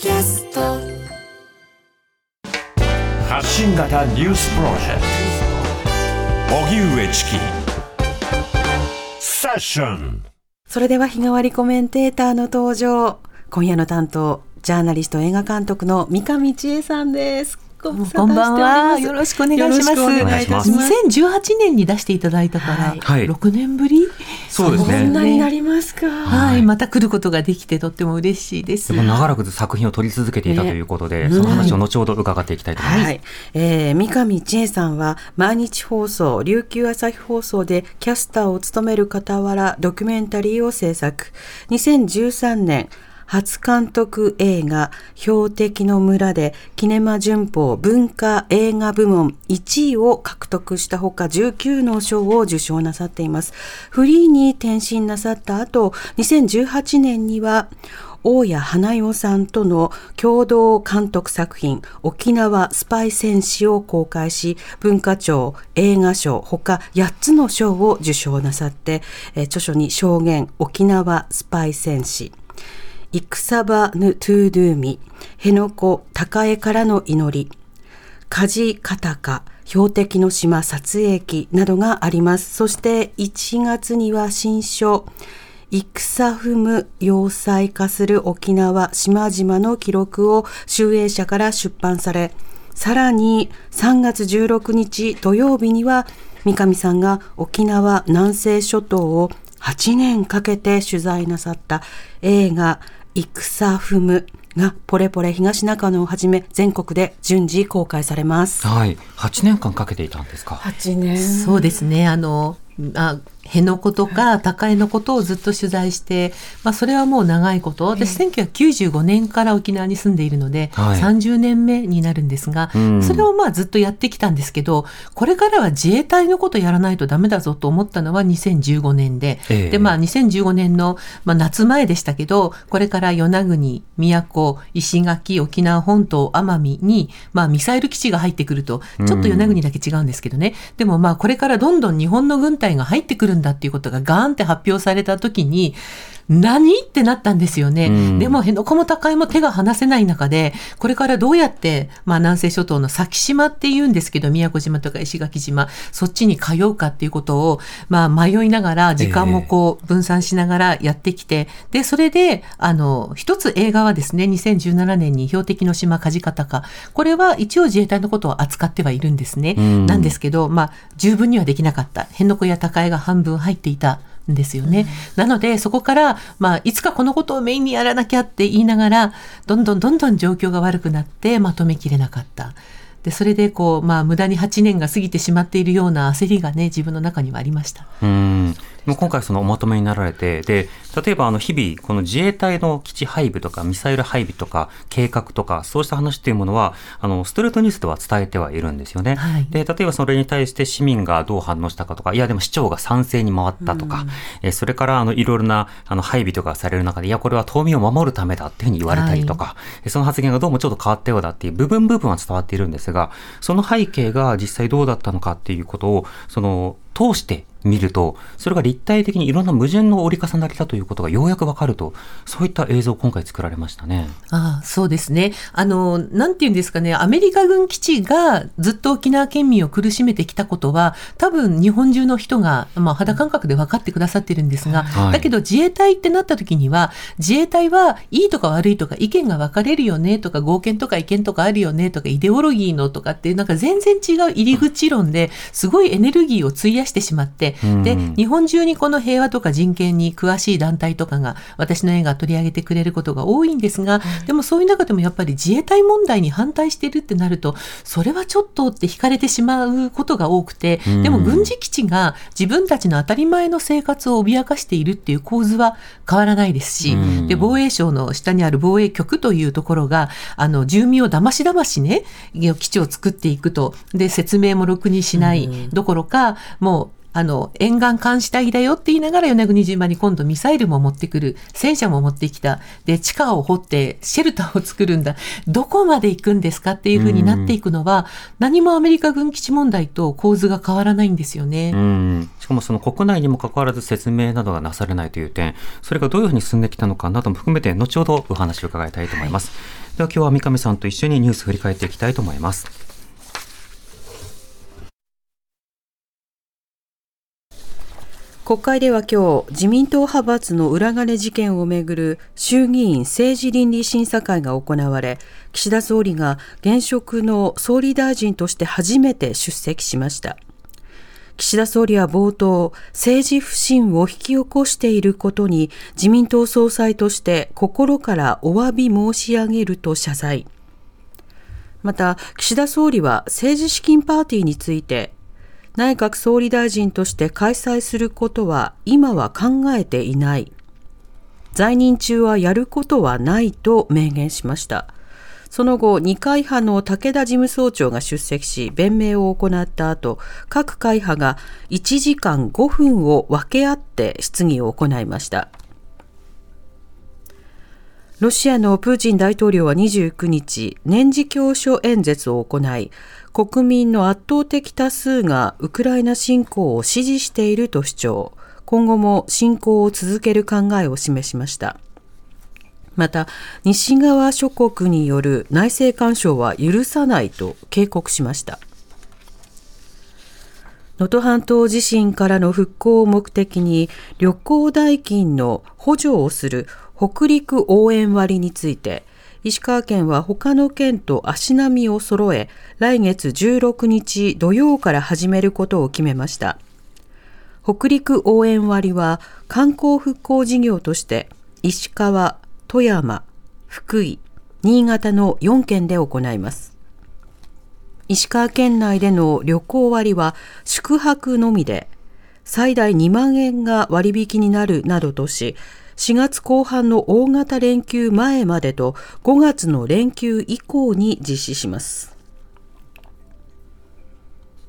キャスト発信型ニュースプロジェクト荻上チキセッションそれでは日替わりコメンテーターの登場。今夜の担当、ジャーナリスト映画監督の三上千恵さんです。こんばんは。よろしくお願いします。よろしくお願いいたします。2018年に出していただいたから、はいはい6年ぶり？そうですこんなね。になりますか。はい、また来ることができてとっても嬉しいです。長らく作品を撮り続けていたということで、その話を後ほど伺っていきたいと思います。はい、えー、三上千恵さんは毎日放送琉球朝日放送でキャスターを務める傍らドキュメンタリーを制作2013年初監督映画「標的の村」でキネマ旬報文化映画部門1位を獲得したほか19の賞を受賞なさっています。フリーに転身なさった後2018年には大矢英代さんとの共同監督作品沖縄スパイ戦史を公開し文化庁映画賞ほか8つの賞を受賞なさって、著書に証言沖縄スパイ戦士イクサバヌトゥードゥーミ辺野古高江からの祈り風かたか標的の島撮影記などがあります。そして1月には新書イクサフム要塞化する沖縄島々の記録を集英社から出版され、さらに3月16日土曜日には三上さんが沖縄南西諸島を8年かけて取材なさった映画イクサフムがポレポレ東中野をはじめ全国で順次公開されます。はい。8年間かけていたんですか。8年そうですね。あの、あ辺野古とか高江のことをずっと取材して、まあ、それはもう長いこと。私1995年から沖縄に住んでいるので、はい。30年目になるんですが、うん。それをまあずっとやってきたんですけどこれからは自衛隊のことやらないとダメだぞと思ったのは2015年で、ええ。でまあ2015年の、まあ、夏前でしたけどこれから与那国宮古石垣沖縄本島奄美に、まあ、ミサイル基地が入ってくると。ちょっと与那国だけ違うんですけどね、でもまあこれからどんどん日本の軍隊が入ってくるんだっていうことがガーンって発表された時に何？ってなったんですよね。うん。でも辺野古も高いも手が離せない中でこれからどうやって、まあ、南西諸島の先島っていうんですけど宮古島とか石垣島そっちに通うかっていうことを、まあ、迷いながら時間もこう分散しながらやってきて、でそれであの一つ映画はですね2017年に標的の島梶方かこれは一応自衛隊のことを扱ってはいるんですね。うん。なんですけど、まあ、十分にはできなかった。辺野古や高江が半分入っていた。んですよね。なのでそこから、まあ、いつかこのことをメインにやらなきゃって言いながらどんどんどんどん状況が悪くなってまとめきれなかった。でそれでこう、まあ、無駄に8年が過ぎてしまっているような焦りがね自分の中にはありました。うん。もう今回そのおまとめになられて、で、例えばあの日々、この自衛隊の基地配備とかミサイル配備とか計画とか、そうした話っていうものは、あの、ストレートニュースでは伝えてはいるんですよね。はい。で、例えばそれに対して市民がどう反応したかとか、いやでも市長が賛成に回ったとか、えそれからあの、いろいろなあの配備とかされる中で、いやこれは島民を守るためだっていうふうに言われたりとか、えその発言がどうもちょっと変わったようだっていう部分部分は伝わっているんですが、その背景が実際どうだったのかっていうことを、その、通して見ると、それが立体的にいろんな矛盾の折り重なりだということがようやくわかると、そういった映像を今回作られましたね。ああそうですね。あの、なんていうんですかね、アメリカ軍基地がずっと沖縄県民を苦しめてきたことは、多分日本中の人が、まあ、肌感覚で分かってくださってるんですが、はいだけど自衛隊ってなった時には、自衛隊はいいとか悪いとか意見が分かれるよねとか、合憲とか意見とかあるよねとか、イデオロギーのとかっていう、なんか全然違う入り口論ですごいエネルギーを費やしてしまって、うん。で、日本中にこの平和とか人権に詳しい団体とかが私の映画を取り上げてくれることが多いんですが、でもそういう中でもやっぱり自衛隊問題に反対してるってなるとそれはちょっとって惹かれてしまうことが多くて、うん。でも軍事基地が自分たちの当たり前の生活を脅かしているっていう構図は変わらないですし、うん。で防衛省の下にある防衛局というところがあの住民をだましだましね基地を作っていくとで説明もろくにしないどころか、もうあの、沿岸監視隊だよって言いながら与那国島に今度ミサイルも持ってくる、戦車も持ってきた、で、地下を掘ってシェルターを作るんだ、どこまで行くんですかっていう風になっていくのは、何もアメリカ軍基地問題と構図が変わらないんですよね。うん。しかもその国内にもかかわらず説明などがなされないという点、それがどういうふうに進んできたのかなども含めて、後ほどお話を伺いたいと思います。では今日は三上さんと一緒にニュース振り返っていきたいと思います。国会では今日自民党派閥の裏金事件をめぐる衆議院政治倫理審査会が行われ岸田総理が現職の総理大臣として初めて出席しました。岸田総理は冒頭政治不信を引き起こしていることに自民党総裁として心からお詫び申し上げると謝罪。また岸田総理は政治資金パーティーについて内閣総理大臣として開催することは今は考えていない。在任中はやることはないと明言しました。その後、二会派の武田事務総長が出席し、弁明を行った後、各会派が1時間5分を分け合って質疑を行いました。ロシアのプーチン大統領は29日、年次教書演説を行い、国民の圧倒的多数がウクライナ侵攻を支持していると主張、今後も侵攻を続ける考えを示しました。また、西側諸国による内政干渉は許さないと警告しました。能登半島地震からの復興を目的に旅行代金の補助をする北陸応援割について、石川県は他の県と足並みを揃え、来月16日土曜から始めることを決めました。北陸応援割は観光復興事業として石川、富山、福井、新潟の4県で行います。石川県内での旅行割は宿泊のみで最大2万円が割引になるなどとし、4月後半の大型連休前までと5月の連休以降に実施します。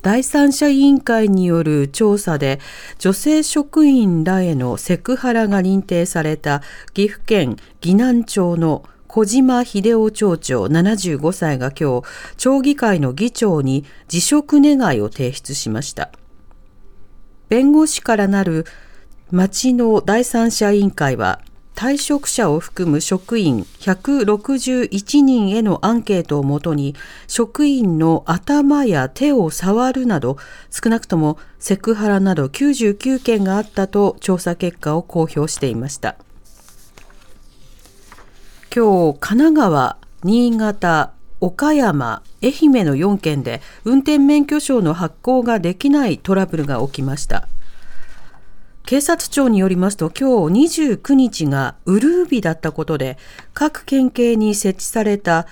第三者委員会による調査で女性職員らへのセクハラが認定された岐阜県岐南町の小島秀夫町長75歳が今日、町議会の議長に辞職願を提出しました。弁護士からなる町の第三者委員会は、退職者を含む職員161人へのアンケートをもとに、職員の頭や手を触るなど、少なくともセクハラなど99件があったと調査結果を公表していました。今日、神奈川、新潟、岡山、愛媛の4県で運転免許証の発行ができないトラブルが起きました。警察庁によりますと今日29日がウルー日だったことで各県警に設置された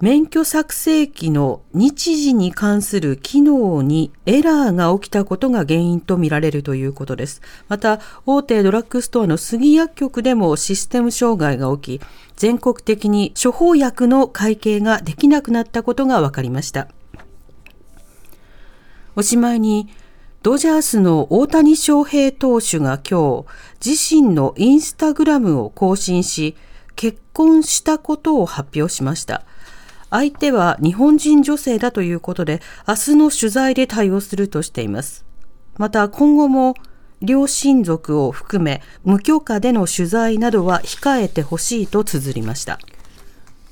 免許作成機の日時に関する機能にエラーが起きたことが原因とみられるということです。また、大手ドラッグストアの杉薬局でもシステム障害が起き、全国的に処方薬の会計ができなくなったことが分かりました。おしまいに、ドジャースの大谷翔平投手が今日、自身のインスタグラムを更新し、結婚したことを発表しました。相手は日本人女性だということで、明日の取材で対応するとしています。また今後も両親族を含め無許可での取材などは控えてほしいと綴りました。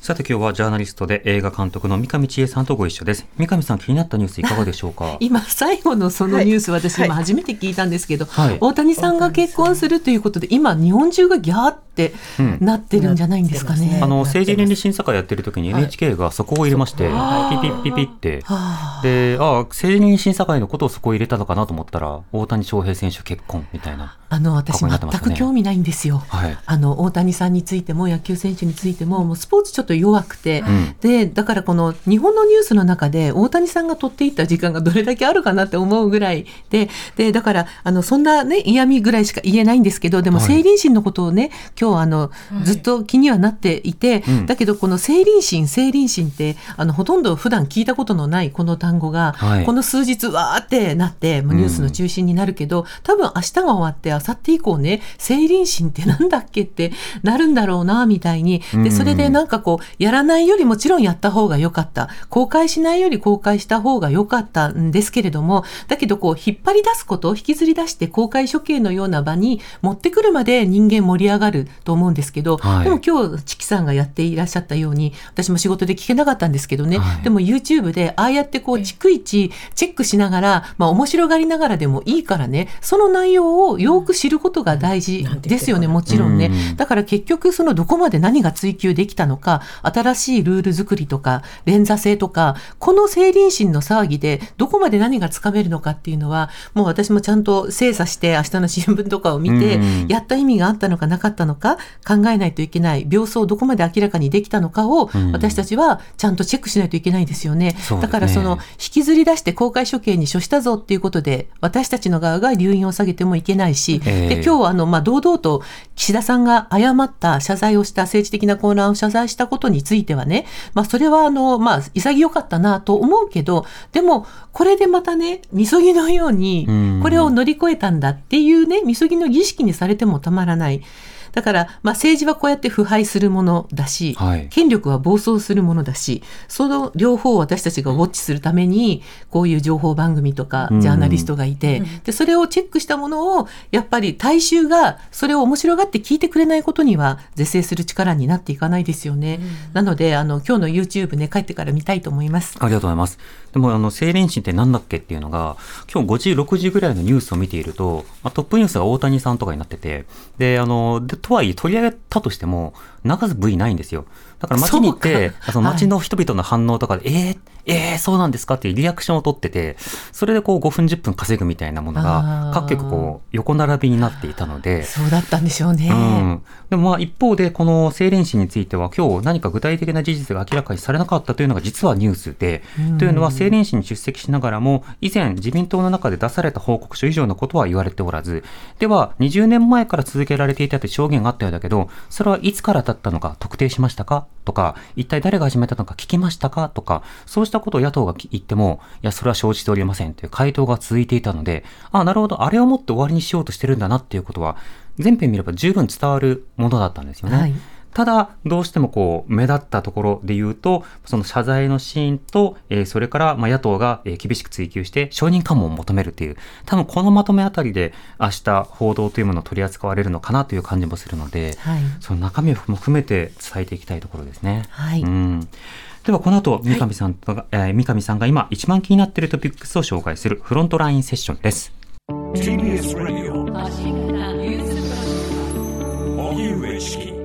さて今日はジャーナリストで映画監督の三上千恵さんとご一緒です。三上さん気になったニュースいかがでしょうか？今最後のそのニュース、私はい。今初めて聞いたんですけど、はい。大谷さんが結婚するということで今日本中がギャーってうん。なってるんじゃないんですかね。あの政治倫理審査会やってる時に NHK がそこを入れまして、はいピピピピって、はあ。で、ああ、政治倫理審査会のことをそこを入れたのかなと思ったら、大谷翔平選手結婚みたいな。あの私全く興味ないんですよ。はい。あの大谷さんについても野球選手についてももうスポーツちょっと弱くて、うん。でだからこの日本のニュースの中で大谷さんが取っていった時間がどれだけあるかなって思うぐらい。ででだからあのそんなね嫌味ぐらいしか言えないんですけどでもはい。成人心のことをね、今日あの、ずっと気にはなっていて、うん。だけどこの成林心成林心ってあのほとんど普段聞いたことのないこの単語が、はい。この数日わーってなってもうニュースの中心になるけど、多分明日が終わって明後日以降ね。成林心ってなんだっけってなるんだろうなみたいに。うん。でそれでなんかこうやらないよりもちろんやった方が良かった。公開しないより公開した方が良かったんですけれどもだけどこう引っ張り出すこと引きずり出して公開処刑のような場に持ってくるまで人間盛り上がると思うんですけど、はい。でも今日チキさんがやっていらっしゃったように私も仕事で聞けなかったんですけどね、はい。でも YouTube でああやってこう逐一チェックしながら、まあ、面白がりながらでもいいからね。その内容をよく知ることが大事ですよね、もちろんね。うん。だから結局そのどこまで何が追求できたのか新しいルール作りとか連座制とかこの成林心の騒ぎでどこまで何がつかめるのかっていうのはもう私もちゃんと精査して明日の新聞とかを見てうん。やった意味があったのかなかったのか考えないといけない病巣をどこまで明らかにできたのかをうん。私たちはちゃんとチェックしないといけないですよね。だからその引きずり出して公開処刑に処したぞっていうことで私たちの側が留飲を下げてもいけないし、ええで今日はあの、まあ、堂々と岸田さんが誤った謝罪をした政治的な混乱を謝罪したことについてはね、まあ、それはあの、まあ、潔かったなと思うけどでもこれでまたねみそぎのようにうんこれを乗り越えたんだっていうねみそぎの儀式にされてもたまらない。だから、まあ、政治はこうやって腐敗するものだし、はい権力は暴走するものだしその両方を私たちがウォッチするためにこういう情報番組とかうんジャーナリストがいて、でそれをチェックしたものをやっぱり大衆がそれを面白がって聞いてくれないことには是正する力になっていかないですよね。なのであの今日の YouTube ね帰ってから見たいと思います。ありがとうございます。でも、あの、青年心ってなんだっけっていうのが、今日5時、6時ぐらいのニュースを見ていると、まあ、トップニュースが大谷さんとかになってて、で、あの、でとはいえ取り上げたとしても、流す部位ないんですよ。だから街に行ってその街の人々の反応とかで、えー、えー、そうなんですか？っていうリアクションを取ってて、それでこう5分10分稼ぐみたいなものが各局こう、横並びになっていたので、そうだったんでしょうね。うん、でもまあ一方で、この青年誌については、今日何か具体的な事実が明らかにされなかったというのが実はニュースで、うん。というのは青年誌に出席しながらも、以前自民党の中で出された報告書以上のことは言われておらず、では20年前から続けられていたという証言があったようだけど、それはいつからだったのか特定しましたか？とか、一体誰が始めたのか聞きましたか？とか、そうしたことを野党が言っても、いや、それは生じておりませんという回答が続いていたので、あなるほど、あれをもって終わりにしようとしてるんだなっていうことは、全編見れば十分伝わるものだったんですよね。はいただ、どうしてもこう、目立ったところで言うと、その謝罪のシーンと、えーそれから、まあ、野党が、えー厳しく追及して、承認喚問を求めるという、多分このまとめあたりで、明日、報道というものを取り扱われるのかなという感じもするので、はいその中身を含めて伝えていきたいところですね。はいうん。では、この後、三上さんとが、えー三上さんが今一番気になっているトピックスを紹介するフロントラインセッションです。TBS Radio 荻上チキ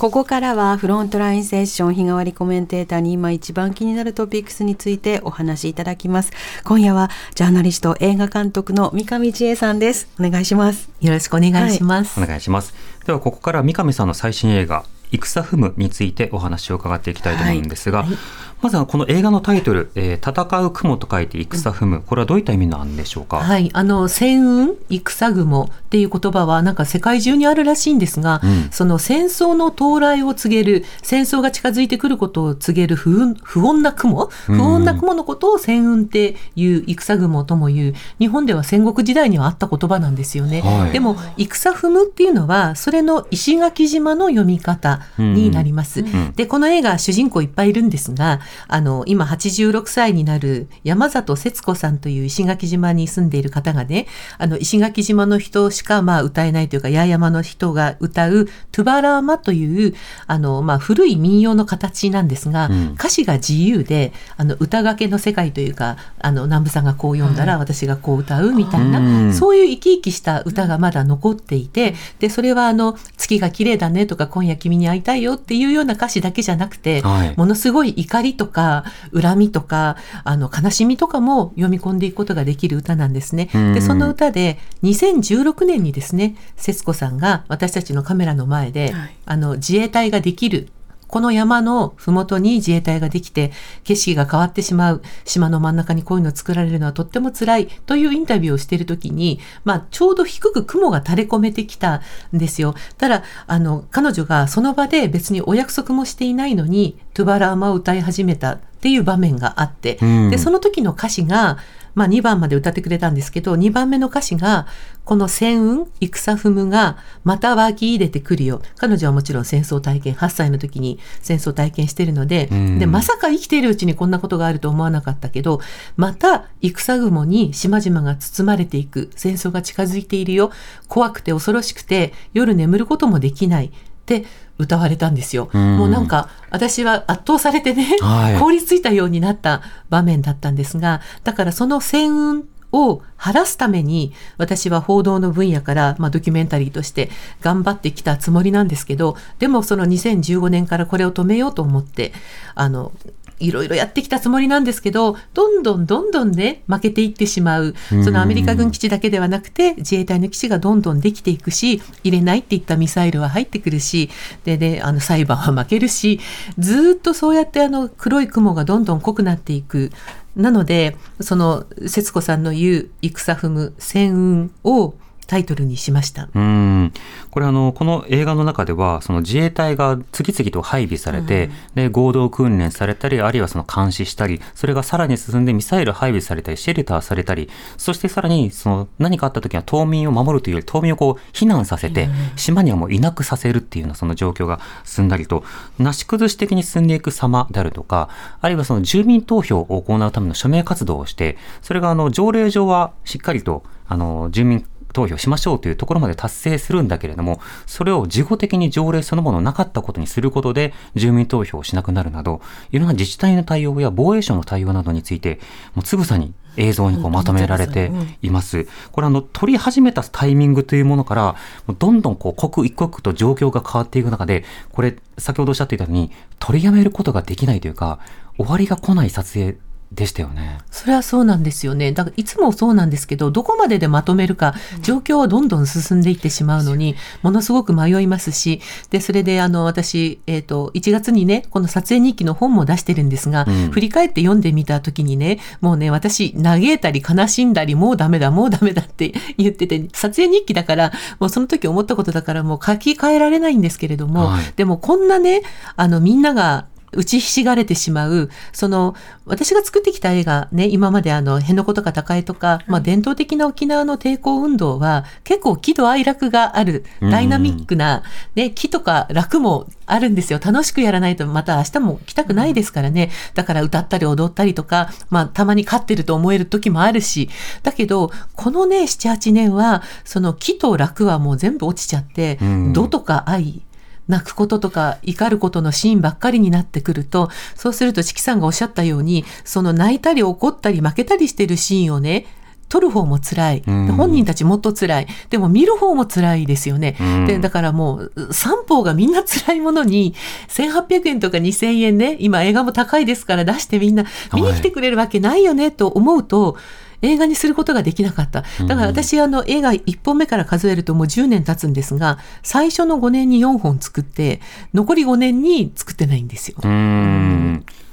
ここからはフロントラインセッション日替わりコメンテーターに今一番気になるトピックスについてお話しいただきます。今夜はジャーナリスト映画監督の三上千恵さんです。お願いします。よろしくお願いします。お願いします。では、ここから三上さんの最新映画、戦踏むについてお話を伺っていきたいと思うんですが、はい。はいまずはこの映画のタイトル、えー戦う雲と書いて戦踏む、これはどういった意味なんでしょうか、はい、あの戦雲戦雲っていう言葉はなんか世界中にあるらしいんですが、うん。その戦争の到来を告げる戦争が近づいてくることを告げる不運不穏な雲？不穏な雲のことを戦雲っていう戦雲ともいう日本では戦国時代にはあった言葉なんですよね。はい。でも戦踏むっていうのはそれの石垣島の読み方になります。んでこの映画主人公いっぱいいるんですがあの今86歳になる山里節子さんという石垣島に住んでいる方がねあの石垣島の人しかまあ歌えないというか八重山の人が歌う「トゥバラーマ」というあの、まあ、古い民謡の形なんですが、うん。歌詞が自由であの歌がけの世界というかあの南部さんがこう読んだら私がこう歌うみたいな、うん。そういう生き生きした歌がまだ残っていてでそれはあの「月が綺麗だね」とか「今夜君に会いたいよ」っていうような歌詞だけじゃなくて、はい。ものすごい怒りとか恨みとかあの悲しみとかも読み込んでいくことができる歌なんですね。うんでその歌で2016年にですね節子さんが私たちのカメラの前で、はい。あの自衛隊ができるこの山の麓に自衛隊ができて景色が変わってしまう島の真ん中にこういうの作られるのはとっても辛いというインタビューをしている時に、まあ、ちょうど低く雲が垂れ込めてきたんですよ。ただあの彼女がその場で別にお約束もしていないのに「トゥバラーマ」を歌い始めたっていう場面があって、うんでその時の歌詞がまあ、2番まで歌ってくれたんですけど2番目の歌詞がこの戦雲戦踏むがまた湧き入れてくるよ。彼女はもちろん戦争体験8歳の時に戦争体験してるので,、うん。でまさか生きているうちにこんなことがあると思わなかったけどまた戦雲に島々が包まれていく戦争が近づいているよ。怖くて恐ろしくて夜眠ることもできないって歌われたんですよ。うんもうなんか私は圧倒されてね、はい凍りついたようになった場面だったんですがだからその戦雲を晴らすために私は報道の分野から、まあ、ドキュメンタリーとして頑張ってきたつもりなんですけどでもその2015年からこれを止めようと思ってあのいろいろやってきたつもりなんですけどどんどんどんどんね負けていってしまううんそのアメリカ軍基地だけではなくて自衛隊の基地がどんどんできていくし入れないって言ったミサイルは入ってくるしでであの裁判は負けるしずーっとそうやってあの黒い雲がどんどん濃くなっていく。なのでその節子さんの言う「戦踏む戦雲」をタイトルにしました。うん。これあのこの映画の中ではその自衛隊が次々と配備されて、で合同訓練されたりあるいはその監視したりそれがさらに進んでミサイル配備されたりシェルターされたりそしてさらにその何かあった時には島民を守るというより島民をこう避難させて、島にはもういなくさせるっていうようなその状況が進んだりとなし崩し的に進んでいく様であるとかあるいはその住民投票を行うための署名活動をしてそれがあの条例上はしっかりとあの住民投票しましょうというところまで達成するんだけれども、それを事後的に条例そのものなかったことにすることで、住民投票をしなくなるなど、いろんな自治体の対応や防衛省の対応などについて、もうつぶさに映像にこうまとめられています。これあの、取り始めたタイミングというものから、どんどんこう刻一刻と状況が変わっていく中で、これ、先ほどおっしゃっていたように、取りやめることができないというか、終わりが来ない撮影でしたよね。それはそうなんですよね。だからいつもそうなんですけど、どこまででまとめるか、状況はどんどん進んでいってしまうのに、ものすごく迷いますし、で、それであの、私、えっ、と、1月にね、この撮影日記の本も出してるんですが、うん振り返って読んでみた時にね、もうね、私、嘆いたり悲しんだり、もうダメだ、もうダメだって 言ってて、撮影日記だから、もうその時思ったことだから、もう書き換えられないんですけれども、はいでもこんなね、あの、みんなが、打ちひしがれてしまう、その、私が作ってきた映画ね、今まであの、辺野古とか高江とか、まあ伝統的な沖縄の抵抗運動は、結構喜怒哀楽がある、うんダイナミックな、ね、喜とか楽もあるんですよ。楽しくやらないとまた明日も来たくないですからね。だから歌ったり踊ったりとか、まあたまに勝ってると思える時もあるし、だけど、このね、7、8年は、その喜と楽はもう全部落ちちゃって、うん怒とか愛、泣くこととか怒ることのシーンばっかりになってくると、そうするとチキさんがおっしゃったように、その泣いたり怒ったり負けたりしてるシーンをね、撮る方も辛い。本人たちもっと辛い。でも見る方も辛いですよね。うんで、だからもう、三方がみんな辛いものに、1800円とか2000円ね、今映画も高いですから出してみんな見に来てくれるわけないよねと思うと、映画にすることができなかった。だから私、あの、映画1本目から数えるともう10年経つんですが、最初の5年に4本作って、残り5年に作ってないんですよ。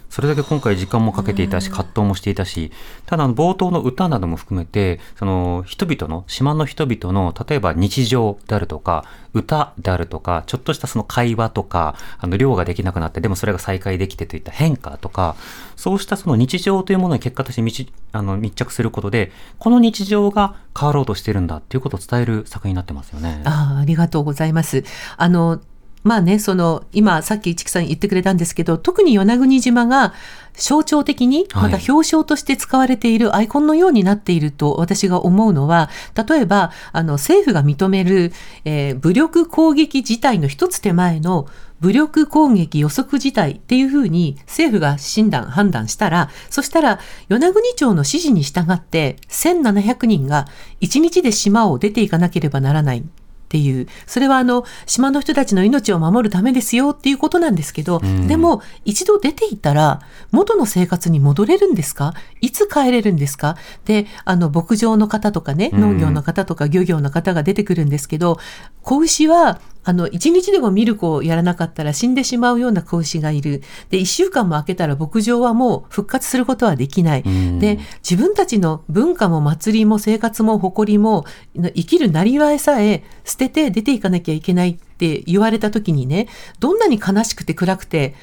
それだけ今回時間もかけていたし、葛藤もしていたし、ただ冒頭の歌なども含めて、その人々の、島の人々の、例えば日常であるとか、歌であるとか、ちょっとしたその会話とか、あの、量ができなくなって、でもそれが再開できてといった変化とか、そうしたその日常というものに結果として密あの密着することで、この日常が変わろうとしてるんだっていうことを伝える作品になってますよね。ああ、ありがとうございます。あの、まあね、その、今、さっき市木さん言ってくれたんですけど、特に与那国島が象徴的に、はいまた表彰として使われているアイコンのようになっていると私が思うのは、例えば、あの、政府が認める、えー武力攻撃事態の一つ手前の武力攻撃予測事態っていうふうに政府が診断、判断したら、そしたら、与那国町の指示に従って、1700人が1日で島を出ていかなければならない。っていう、それはあの、島の人たちの命を守るためですよっていうことなんですけど、うん。でも、一度出ていたら、元の生活に戻れるんですか？いつ帰れるんですか？で、あの、牧場の方とかね、うん。農業の方とか漁業の方が出てくるんですけど、子牛はあの、一日でもミルクをやらなかったら死んでしまうような子牛がいる。で、一週間も空けたら牧場はもう復活することはできない。うんで、自分たちの文化も祭りも生活も誇りも、生きるなりわいさえ捨てて出ていかなきゃいけないって言われた時にね、どんなに悲しくて暗くて、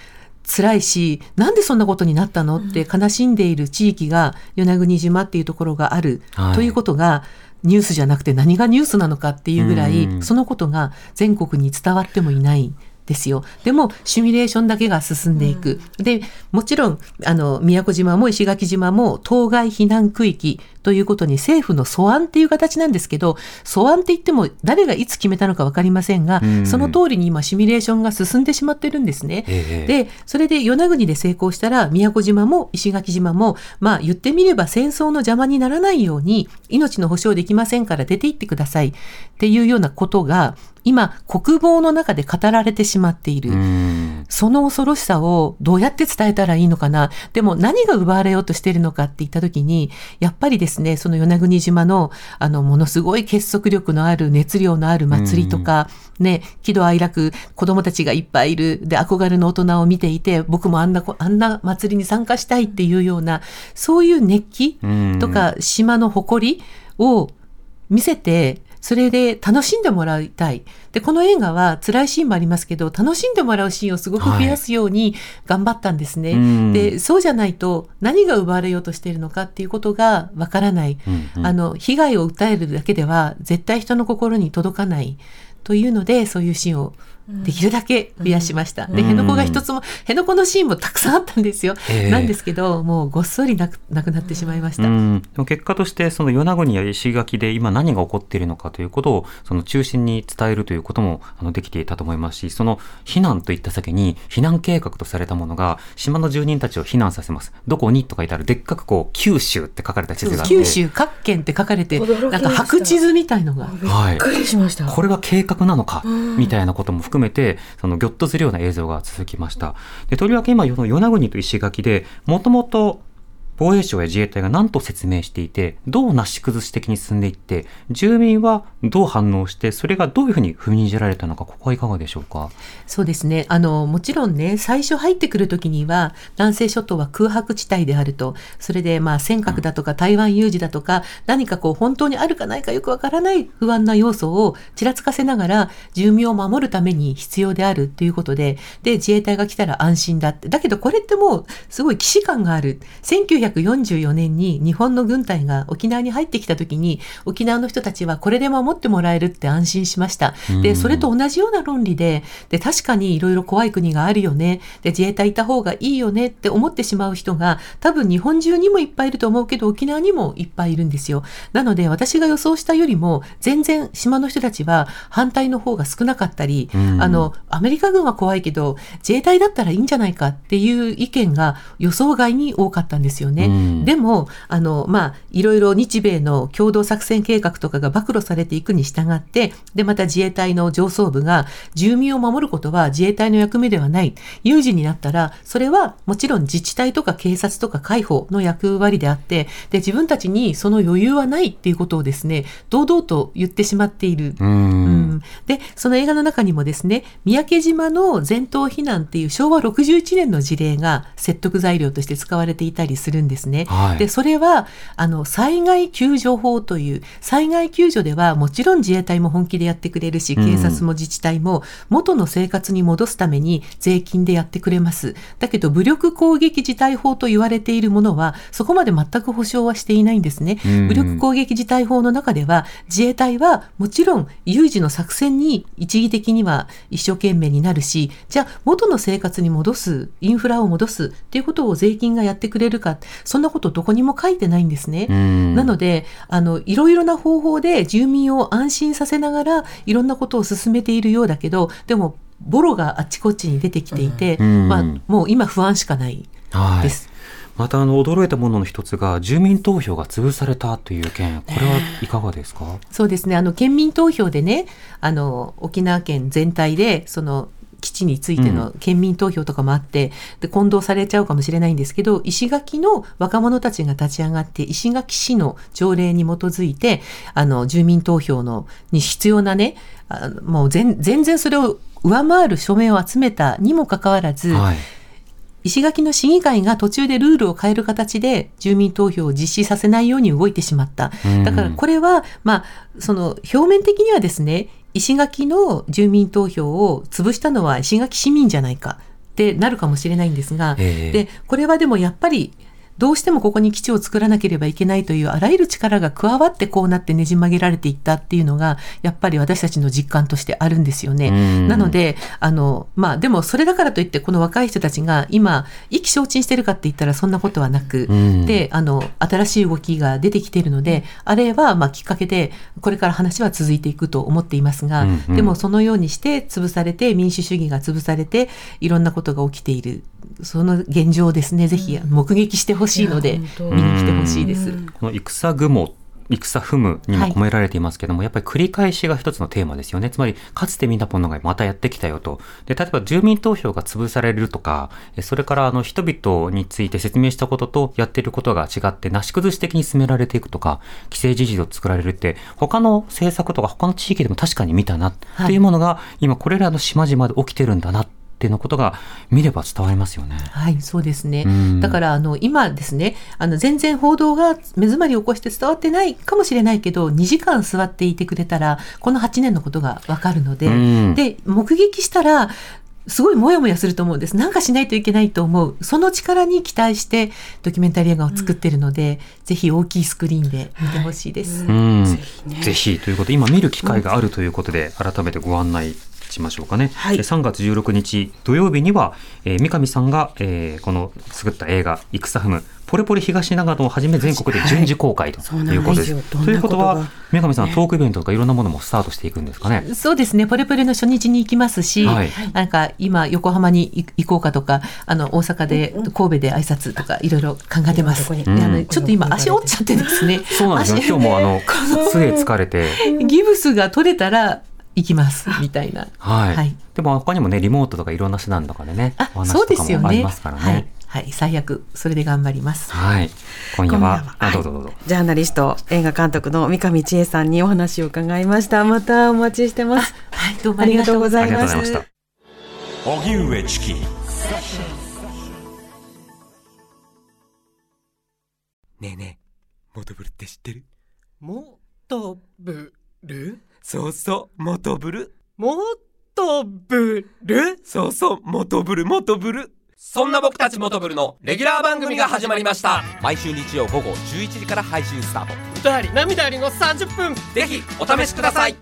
辛いし、なんでそんなことになったの？って悲しんでいる地域が与那国島っていうところがある、はい。ということがニュースじゃなくて何がニュースなのかっていうぐらい、うん。そのことが全国に伝わってもいない。ですよ。でも、シミュレーションだけが進んでいく。で、もちろん、あの、宮古島も石垣島も当該避難区域ということに政府の素案っていう形なんですけど、素案って言っても誰がいつ決めたのかわかりませんが、うんその通りに今シミュレーションが進んでしまってるんですね。ええで、それで与那国で成功したら、宮古島も石垣島も、まあ言ってみれば戦争の邪魔にならないように、命の保証できませんから出て行ってくださいっていうようなことが、今、国防の中で語られてしまっている。うんその恐ろしさをどうやって伝えたらいいのかな。でも何が奪われようとしているのかって言った時に、やっぱりですね、その与那国島の、あの、ものすごい結束力のある熱量のある祭りとか、ね、喜怒哀楽、子供たちがいっぱいいる、で、憧れの大人を見ていて、僕もあんなこ、あんな祭りに参加したいっていうような、そういう熱気うんとか、島の誇りを見せて、それで楽しんでもらいたい。で、この映画は辛いシーンもありますけど、楽しんでもらうシーンをすごく増やすように頑張ったんですね。うんで、そうじゃないと何が奪われようとしているのかっていうことがわからない。うんうんあの、被害を訴えるだけでは絶対人の心に届かない。というので、そういうシーンをできるだけ増やしました。で、うん辺野古が一つも、辺野古のシーンもたくさんあったんですよ。ええなんですけど、もうごっそりなくなくなってしまいました。うん、でも結果としてその与那国や石垣で今何が起こっているのかということをその中心に伝えるということもあのできていたと思いますしその避難といった先に避難計画とされたものが島の住人たちを避難させますどこにとか言ったらでっかくこう九州って書かれた地図があって九州各県って書かれて、なんか白地図みたいのが。はいびっくりしました。これは計画なのかうんみたいなことも含めて、そのぎょっとするような映像が続きました。で、とりわけ今、の与那国と石垣で、もともと防衛省や自衛隊が何と説明していて、どうなし崩し的に進んでいって、住民はどう反応して、それがどういうふうに踏みにじられたのか、ここはいかがでしょうか？そうですね。あの、もちろんね、最初入ってくるときには、南西諸島は空白地帯であると。それで、まあ、尖閣だとか台湾有事だとか、何かこう、本当にあるかないかよくわからない不安な要素をちらつかせながら、住民を守るために必要であるということで、で、自衛隊が来たら安心だって。だけど、これってもう、すごい既視感がある。1944年に日本の軍隊が沖縄に入ってきたときに、沖縄の人たちはこれで守ってもらえるって安心しました。で、うんそれと同じような論理で、で、確かにいろいろ怖い国があるよね。で、自衛隊いた方がいいよねって思ってしまう人が、多分日本中にもいっぱいいると思うけど、沖縄にもいっぱいいるんですよ。なので、私が予想したよりも、全然島の人たちは反対の方が少なかったり、うんあの、アメリカ軍は怖いけど、自衛隊だったらいいんじゃないかっていう意見が予想外に多かったんですよね。うんでも、あの、まあ、いろいろ日米の共同作戦計画とかが暴露されていくに従って、で、また自衛隊の上層部が、住民を守ることは自衛隊の役目ではない。有事になったら、それはもちろん自治体とか警察とか海保の役割であって、で、自分たちにその余裕はないっていうことをですね、堂々と言ってしまっている。う。うんんで、その映画の中にもですね、三宅島の全島避難っていう昭和61年の事例が説得材料として使われていたりするんですね。はいで、それは、あの、災害救助法という、災害救助ではもちろん自衛隊も本気でやってくれるし、うん警察も自治体も元の生活に戻すために税金でやってくれます。だけど、武力攻撃事態法と言われているものは、そこまで全く保障はしていないんですね。うん武力攻撃事態法の中では、自衛隊はもちろん有事の作戦に一義的には一生懸命になるし、じゃあ元の生活に戻す、インフラを戻すっていうことを税金がやってくれるか、そんなことどこにも書いてないんですね。うん。なので、あの、いろいろな方法で住民を安心させながら、いろんなことを進めているようだけど、でも、ボロがあちこちに出てきていて、うん。まあ、もう今不安しかないです。またあの驚いたものの一つが住民投票が潰されたという件。これはいかがですか、そうですね。あの、県民投票でね、あの、沖縄県全体で、その、基地についての県民投票とかもあって、で混同されちゃうかもしれないんですけど石垣の若者たちが立ち上がって石垣市の条例に基づいてあの住民投票のに必要なねあのもう全全然それを上回る署名を集めたにもかかわらず、はい。石垣の市議会が途中でルールを変える形で住民投票を実施させないように動いてしまった。だからこれは、まあ、その表面的にはですね、石垣の住民投票を潰したのは石垣市民じゃないかってなるかもしれないんですが、ええ。で、これはでもやっぱり、どうしてもここに基地を作らなければいけないというあらゆる力が加わってこうなってねじ曲げられていったっていうのがやっぱり私たちの実感としてあるんですよね。うん。なのであのまあでもそれだからといってこの若い人たちが今意気消沈してるかって言ったらそんなことはなく、うん。であの新しい動きが出てきているのであれはまあきっかけでこれから話は続いていくと思っていますが、でもそのようにして潰されて民主主義が潰されていろんなことが起きているその現状をですねぜひ目撃してほしいので、見に来てほしいです。この戦雲戦踏むにも込められていますけども、やっぱり繰り返しが一つのテーマですよね。つまり、かつて見たものがまたやってきたよと。で、例えば住民投票が潰されるとか、えそれからあの人々について説明したこととやってることが違って、なし崩し的に進められていくとか、既成事実を作られるって、他の政策とか他の地域でも確かに見たなっていうものが、今これらの島々で起きてるんだなっていうのことが見れば伝わりますよね。はい、そうですねうん。だから、あの、今ですね、あの、全然報道が目詰まりを起こして伝わってないかもしれないけど、2時間座っていてくれたら、この8年のことがわかるので、うんで、目撃したら、すごいモヤモヤすると思うんです。なんかしないといけないと思う。その力に期待してドキュメンタリー映画を作ってるので、ぜひ大きいスクリーンで見てほしいです。うん、ぜぜひひねということで今見る機会があるということで改めてご案内しましょうかね、はい。で3月16日土曜日には、えー三上さんが、えーこの作った映画「戦踏む」ポレポレ東長野をはじめ全国で順次公開とい。うことです。です。よどんなということは三上さん、トークイベントとかいろんなものもスタートしていくんですかね？そうですね、ポレポレの初日に行きますし、はい。なんか今、横浜に行行こうかとか、あの大阪で、神戸で挨拶とか、いろいろ考えてます。今どであこにのちょっと今、足折っちゃってですね、そうなんですよ。足今日もあの 杖疲れて、ギブスが取れたら行きますみたいな。はい。はいでも他にもねリモートとかいろんな手段とかでねあお、話そうですよね。ますからね。はい、はい、最悪、それで頑張ります。はい。今夜は今夜はあどうぞどうぞ。ジャーナリスト映画監督の三上千恵さんにお話を伺いましたまたお待ちしてますはい、どうもありがとうござありがいまとうございましすた。荻上チキねえねえ、モトブルって知ってる？もとぶるそうそう、モトブル。もとぶるそうそう、モトブル、モトブル。そんな僕たちモトブルのレギュラー番組が始まりました。毎週日曜午後11時から配信スタート。歌あり涙ありの30分ぜひお試しください。